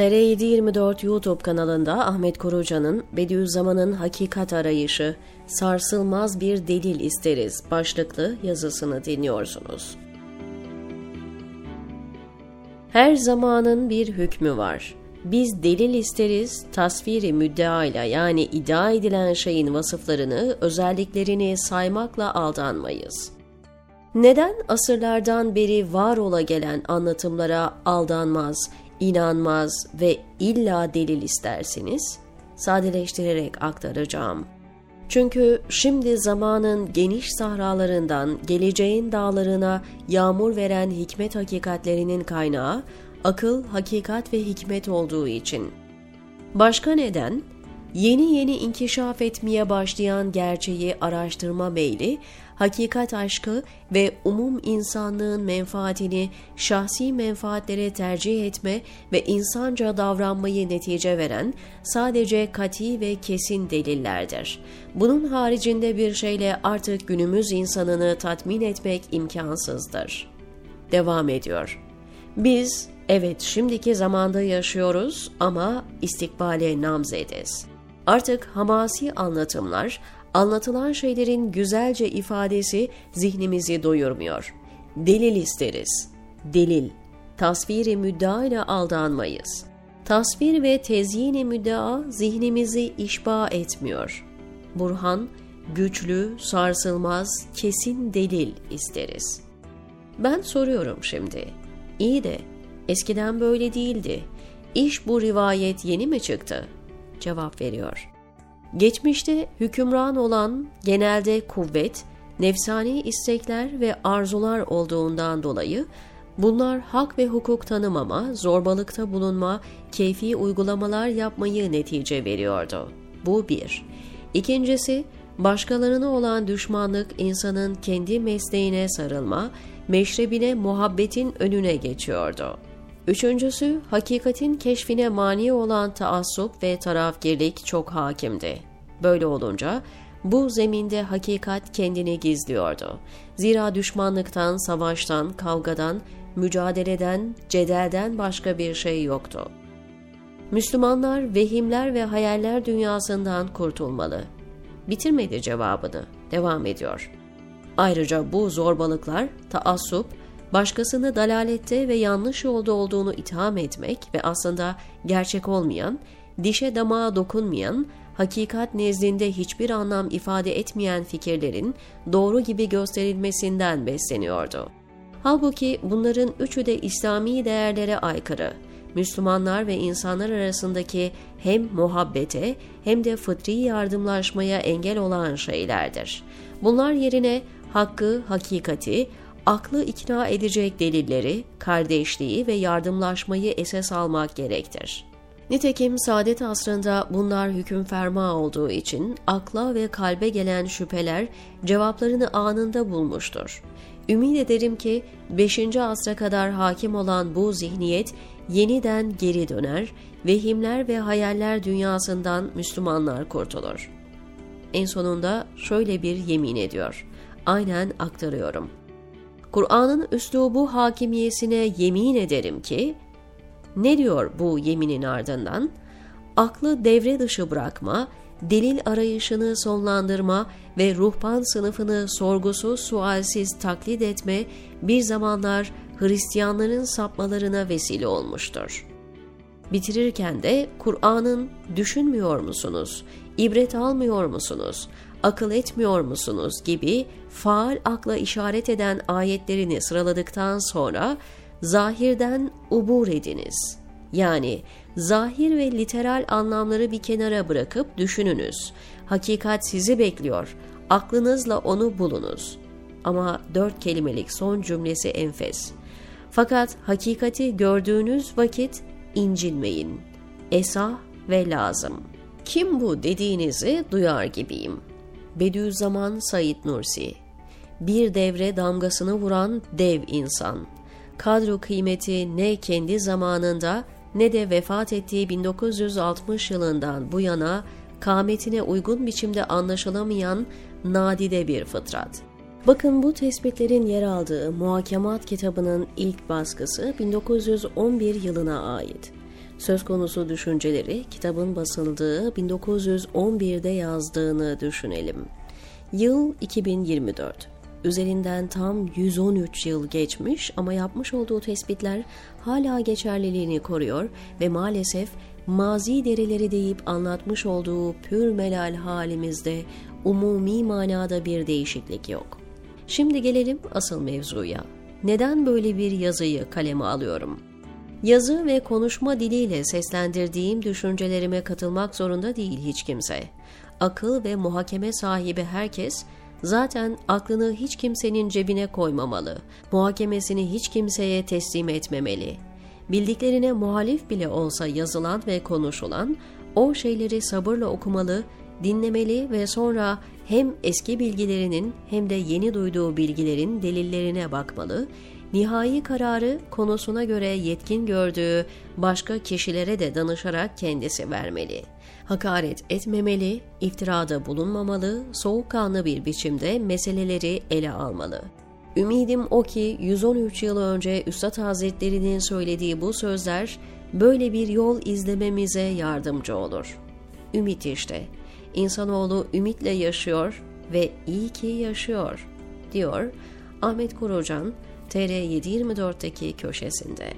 TR724 YouTube kanalında Ahmet Koruca'nın Bediüzzaman'ın Hakikat Arayışı, Sarsılmaz Bir Delil isteriz başlıklı yazısını dinliyorsunuz. Her zamanın bir hükmü var. Biz delil isteriz, tasviri müddeayla yani iddia edilen şeyin vasıflarını, özelliklerini saymakla aldanmayız. Neden asırlardan beri var ola gelen anlatımlara aldanmaz, inanmaz ve illa delil istersiniz? Sadeleştirerek aktaracağım. Çünkü şimdi zamanın geniş sahralarından geleceğin dağlarına yağmur veren hikmet hakikatlerinin kaynağı akıl, hakikat ve hikmet olduğu için. Başka neden? Yeni yeni inkişaf etmeye başlayan gerçeği araştırma meyli, hakikat aşkı ve umum insanlığın menfaatini şahsi menfaatlere tercih etme ve insanca davranmayı netice veren sadece kati ve kesin delillerdir. Bunun haricinde bir şeyle artık günümüz insanını tatmin etmek imkansızdır. Devam ediyor. Biz evet şimdiki zamanda yaşıyoruz ama istikbale namzediz. Artık hamasi anlatımlar, anlatılan şeylerin güzelce ifadesi zihnimizi doyurmuyor. Delil isteriz. Delil. Tasviri müddea ile aldanmayız. Tasvir ve tezyini müddea zihnimizi işba etmiyor. Burhan, güçlü, sarsılmaz, kesin delil isteriz. Ben soruyorum şimdi. İyi de eskiden böyle değildi. İş bu rivayet yeni mi çıktı? Cevap veriyor. Geçmişte hükümran olan genelde kuvvet, nefsani istekler ve arzular olduğundan dolayı bunlar hak ve hukuk tanımama, zorbalıkta bulunma, keyfi uygulamalar yapmayı netice veriyordu. Bu bir. İkincisi, başkalarına olan düşmanlık insanın kendi mesleğine sarılma, meşrebine muhabbetin önüne geçiyordu. Üçüncüsü, hakikatin keşfine mani olan taassup ve tarafgirlik çok hakimdi. Böyle olunca bu zeminde hakikat kendini gizliyordu. Zira düşmanlıktan, savaştan, kavgadan, mücadeleden, cedelden başka bir şey yoktu. Müslümanlar vehimler ve hayaller dünyasından kurtulmalı. Bitirmedi cevabını, devam ediyor. Ayrıca bu zorbalıklar, taassup, başkasını dalalette ve yanlış yolda olduğunu itham etmek ve aslında gerçek olmayan, dişe damağa dokunmayan, hakikat nezdinde hiçbir anlam ifade etmeyen fikirlerin doğru gibi gösterilmesinden besleniyordu. Halbuki bunların üçü de İslami değerlere aykırı. Müslümanlar ve insanlar arasındaki hem muhabbete hem de fıtri yardımlaşmaya engel olan şeylerdir. Bunlar yerine hakkı, hakikati, aklı ikna edecek delilleri, kardeşliği ve yardımlaşmayı esas almak gerektir. Nitekim saadet asrında bunlar hüküm ferma olduğu için akla ve kalbe gelen şüpheler cevaplarını anında bulmuştur. Ümit ederim ki 5. asra kadar hakim olan bu zihniyet yeniden geri döner, vehimler ve hayaller dünyasından Müslümanlar kurtulur. En sonunda şöyle bir yemin ediyor. Aynen aktarıyorum. Kur'an'ın üslubu hakimiyesine yemin ederim ki, ne diyor bu yeminin ardından? Aklı devre dışı bırakma, delil arayışını sonlandırma ve ruhban sınıfını sorgusuz sualsiz taklit etme bir zamanlar Hristiyanların sapmalarına vesile olmuştur. Bitirirken de Kur'an'ın düşünmüyor musunuz, ibret almıyor musunuz, akıl etmiyor musunuz gibi faal akla işaret eden ayetlerini sıraladıktan sonra zahirden ubur ediniz. Yani zahir ve literal anlamları bir kenara bırakıp düşününüz. Hakikat sizi bekliyor. Aklınızla onu bulunuz. Ama dört kelimelik son cümlesi enfes. Fakat hakikati gördüğünüz vakit incinmeyin. Esa ve lazım. Kim bu dediğinizi duyar gibiyim. Bediüzzaman Said Nursi Bir devre damgasını vuran dev insan. Kadro kıymeti ne kendi zamanında ne de vefat ettiği 1960 yılından bu yana kametine uygun biçimde anlaşılamayan nadide bir fıtrat. Bakın bu tespitlerin yer aldığı Muhakemat kitabının ilk baskısı 1911 yılına ait. Söz konusu düşünceleri kitabın basıldığı 1911'de yazdığını düşünelim. Yıl 2024. Üzerinden tam 113 yıl geçmiş ama yapmış olduğu tespitler hala geçerliliğini koruyor ve maalesef mazi derileri deyip anlatmış olduğu pür melal halimizde umumi manada bir değişiklik yok. Şimdi gelelim asıl mevzuya. Neden böyle bir yazıyı kaleme alıyorum? Yazı ve konuşma diliyle seslendirdiğim düşüncelerime katılmak zorunda değil hiç kimse. Akıl ve muhakeme sahibi herkes zaten aklını hiç kimsenin cebine koymamalı, muhakemesini hiç kimseye teslim etmemeli. Bildiklerine muhalif bile olsa yazılan ve konuşulan, o şeyleri sabırla okumalı, dinlemeli ve sonra hem eski bilgilerinin hem de yeni duyduğu bilgilerin delillerine bakmalı, nihai kararı konusuna göre yetkin gördüğü başka kişilere de danışarak kendisi vermeli. Hakaret etmemeli, iftirada bulunmamalı, soğukkanlı bir biçimde meseleleri ele almalı. Ümidim o ki 113 yıl önce Üstad Hazretleri'nin söylediği bu sözler böyle bir yol izlememize yardımcı olur. Ümit işte. İnsanoğlu ümitle yaşıyor ve iyi ki yaşıyor, diyor Ahmet Kurucan TR724'teki köşesinde.